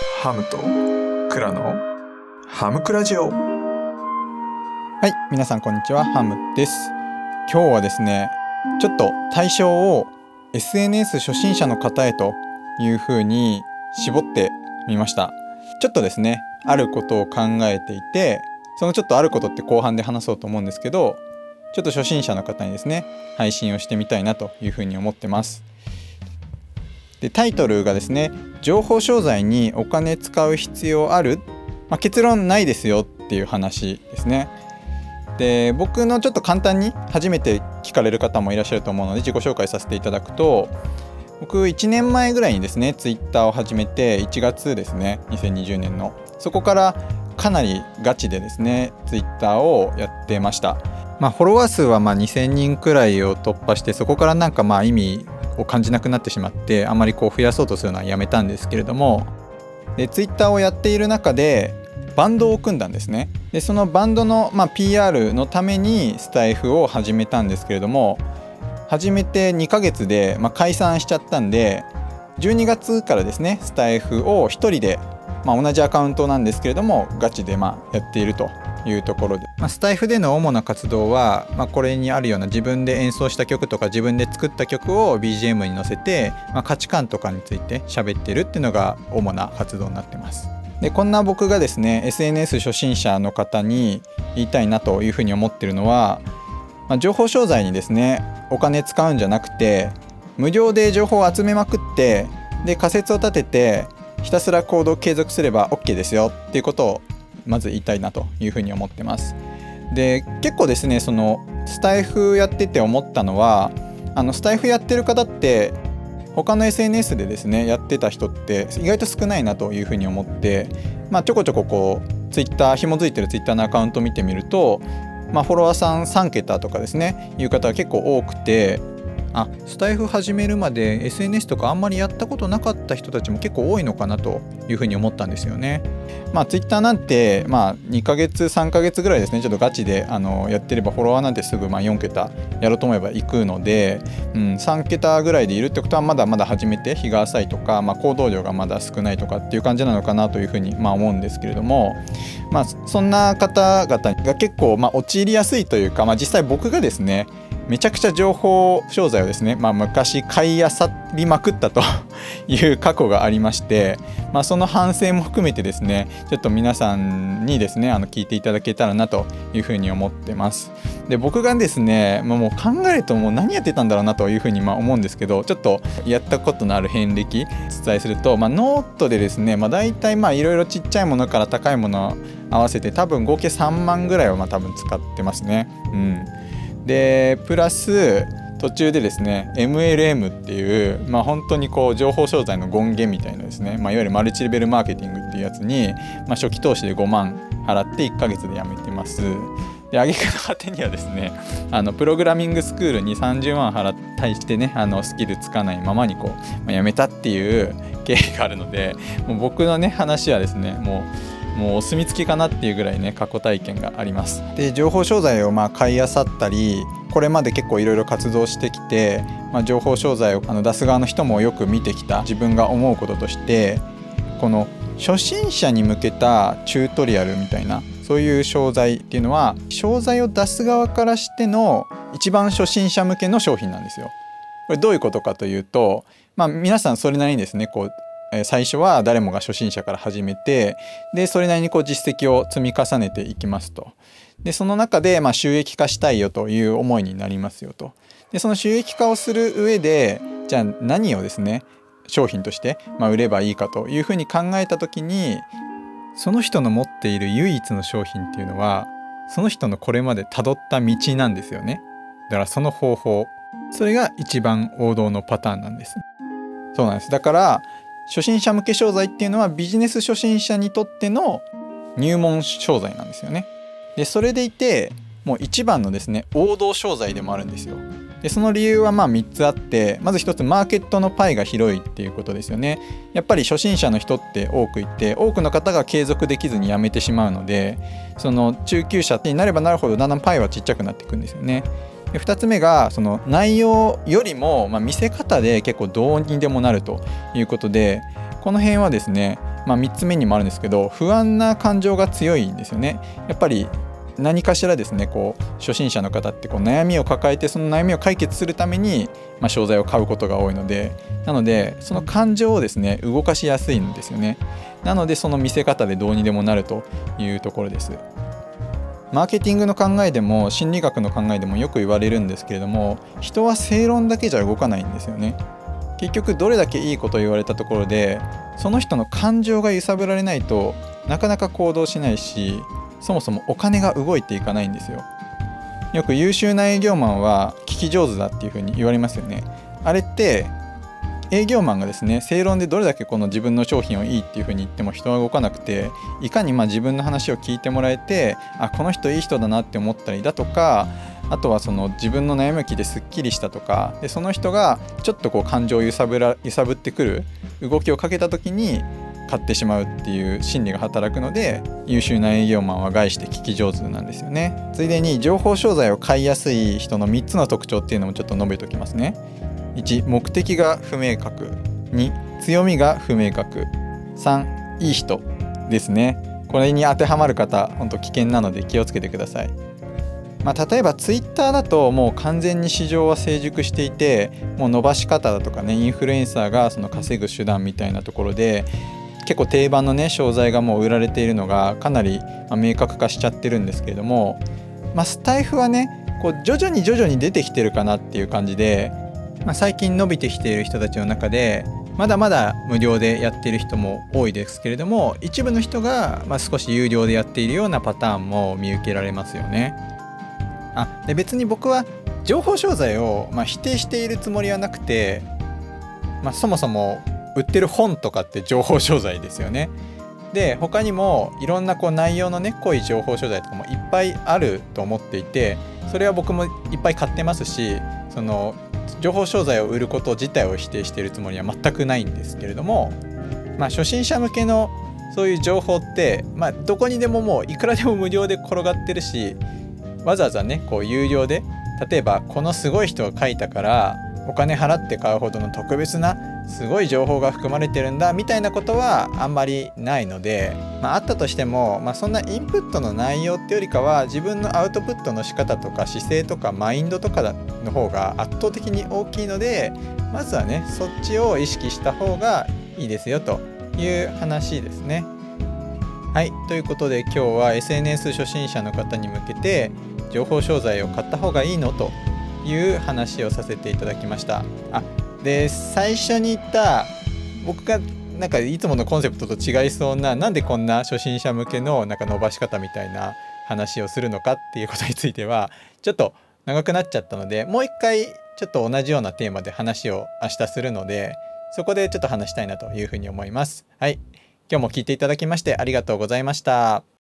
ハムとクラのハムクラジオはい、皆さんこんにちは、ハムです。今日はですね、ちょっと対象を SNS 初心者の方へという風に絞ってみました。ちょっとですね、あることを考えていて、そのちょっとあることって後半で話そうと思うんですけど、ちょっと初心者の方にですね、配信をしてみたいなという風に思ってます。でタイトルがですね情報商材にお金使う必要ある、まあ、結論ないですよっていう話ですね。で僕のちょっと簡単に初めて聞かれる方もいらっしゃると思うので自己紹介させていただくと僕1年前ぐらいにですねツイッターを始めて1月ですね2020年のそこからかなりガチでですねツイッターをやってました。まあフォロワー数はま2000人くらいを突破してそこからなんかまあ意味を感じなくなってしまってあまりこう増やそうとするのはやめたんですけれどもで Twitter をやっている中でバンドを組んだんですね。でそのバンドの、まあ、PR のためにスタイフを始めたんですけれども始めて2ヶ月で、まあ、解散しちゃったんで12月からですねスタイフを1人で、まあ、同じアカウントなんですけれどもガチでまあやっているというところで、まあ、スタイフでの主な活動は、まあ、これにあるような自分で演奏した曲とか自分で作った曲を BGM に乗せて、まあ、価値観とかについて喋ってるっていうのが主な活動になってます。でこんな僕がですね SNS 初心者の方に言いたいなというふうに思ってるのは、まあ、情報商材にですねお金使うんじゃなくて無料で情報を集めまくってで仮説を立ててひたすら行動を継続すれば OK ですよっていうことをまず言いたいなというふうに思ってます。で結構ですねそのスタイフやってて思ったのはあのスタイフやってる方って他の SNS でですねやってた人って意外と少ないなというふうに思って、まあ、ちょこちょここうツイッター紐づいてるツイッターのアカウント見てみると、まあ、フォロワーさん3桁とかですねいう方が結構多くてあスタイフ始めるまで SNS とかあんまりやったことなかった人たちも結構多いのかなというふうに思ったんですよね。まあ Twitter なんて、まあ、2ヶ月3ヶ月ぐらいですねちょっとガチであのやってればフォロワーなんてすぐまあ4桁やろうと思えば行くので、うん、3桁ぐらいでいるってことはまだまだ始めて日が浅いとか、まあ、行動量がまだ少ないとかっていう感じなのかなというふうにまあ思うんですけれども、まあ、そんな方々が結構まあ陥りやすいというか、まあ、実際僕がですねめちゃくちゃ情報商材をですね、まあ、昔買いあさりまくったと いう過去がありまして、まあ、その反省も含めてですねちょっと皆さんにですねあの聞いていただけたらなというふうに思ってます。で僕がですねもう考えるともう何やってたんだろうなというふうにま思うんですけどちょっとやったことのある遍歴お伝えすると、まあ、ノートでですね、まあ、大体いろいろちっちゃいものから高いもの合わせて多分合計3万ぐらいはま多分使ってますね。うん。でプラス途中でですね MLM っていう、まあ、本当にこう情報商材の権限みたいなですね、まあ、いわゆるマルチレベルマーケティングっていうやつに、まあ、初期投資で5万払って1ヶ月で辞めてます。で挙句の果てにはですねあのプログラミングスクールに30万払ったりしてねあのスキルつかないままにこう、まあ、辞めたっていう経緯があるのでもう僕のね話はですねもうもうお墨付きかなっていうぐらいね過去体験がありますで情報商材をまあ買いあさったりこれまで結構いろいろ活動してきて、まあ、情報商材をあの出す側の人もよく見てきた自分が思うこととしてこの初心者に向けたチュートリアルみたいなそういう商材っていうのは商材を出す側からしての一番初心者向けの商品なんですよ。これどういうことかというと、まあ、皆さんそれなりにですねこう最初は誰もが初心者から始めてでそれなりにこう実績を積み重ねていきますと。でその中でま収益化したいよという思いになりますよと。でその収益化をする上でじゃあ何をですね商品としてま売ればいいかというふうに考えた時にその人の持っている唯一の商品っていうのはその人のこれまで辿った道なんですよね。だからその方法。それが一番王道のパターンなんです。そうなんです。だから初心者向け商材っていうのはビジネス初心者にとっての入門商材なんですよね。でそれでいてもう一番のですね王道商材でもあるんですよ。でその理由はまあ3つあってまず1つマーケットのパイが広いっていうことですよね。やっぱり初心者の人って多くいて多くの方が継続できずにやめてしまうのでその中級者になればなるほどだんだんパイはちっちゃくなっていくんですよね。で2つ目がその内容よりも、まあ、見せ方で結構どうにでもなるということでこの辺はですね、まあ、3つ目にもあるんですけど不安な感情が強いんですよね。やっぱり何かしらですねこう初心者の方ってこう悩みを抱えてその悩みを解決するために、まあ、商材を買うことが多いのでなのでその感情をですね動かしやすいんですよね。なのでその見せ方でどうにでもなるというところです。マーケティングの考えでも心理学の考えでもよく言われるんですけれども人は正論だけじゃ動かないんですよね。結局どれだけいいことを言われたところでその人の感情が揺さぶられないとなかなか行動しないしそもそもお金が動いていかないんですよ。よく優秀な営業マンは聞き上手だっていうふうに言われますよね。あれって営業マンがですね正論でどれだけこの自分の商品をいいっていうふうに言っても人は動かなくていかにまあ自分の話を聞いてもらえてあこの人いい人だなって思ったりだとかあとはその自分の悩みを聞いてすっきりしたとかでその人がちょっとこう感情を揺さぶら揺さぶってくる動きをかけた時に買ってしまうっていう心理が働くので優秀な営業マンは概して聞き上手なんですよね。ついでに情報商材を買いやすい人の3つの特徴っていうのもちょっと述べておきますね。1目的が不明確。2強みが不明確。3いい人ですね。これに当てはまる方本当危険なので気をつけてください。まあ、例えばツイッターだともう完全に市場は成熟していてもう伸ばし方だとかねインフルエンサーがその稼ぐ手段みたいなところで結構定番のね商材がもう売られているのがかなり明確化しちゃってるんですけれども、まあ、スタイフはねこう徐々に徐々に出てきてるかなっていう感じで、まあ、最近伸びてきている人たちの中でまだまだ無料でやっている人も多いですけれども一部の人がま少し有料でやっているようなパターンも見受けられますよね。あで別に僕は情報商材をま否定しているつもりはなくて、まあ、そもそも売ってる本とかって情報商材ですよね。で他にもいろんなこう内容のね濃い情報商材とかもいっぱいあると思っていてそれは僕もいっぱい買ってますしその情報商材を売ること自体を否定しているつもりは全くないんですけれども、まあ、初心者向けのそういう情報って、まあ、どこにでももういくらでも無料で転がってるしわざわざねこう有料で例えばこのすごい人が書いたからお金払って買うほどの特別なすごい情報が含まれてるんだみたいなことはあんまりないので、まあ、あったとしても、まあ、そんなインプットの内容ってよりかは自分のアウトプットの仕方とか姿勢とかマインドとかの方が圧倒的に大きいのでまずはねそっちを意識した方がいいですよという話ですね。はいということで今日は SNS 初心者の方に向けて情報商材を買った方がいいの？という話をさせていただきましたあで最初に言った僕がなんかいつものコンセプトと違いそうななんでこんな初心者向けのなんか伸ばし方みたいな話をするのかっていうことについてはちょっと長くなっちゃったのでもう一回ちょっと同じようなテーマで話を明日するのでそこでちょっと話したいなというふうに思います。はい。今日も聞いていただきましてありがとうございました。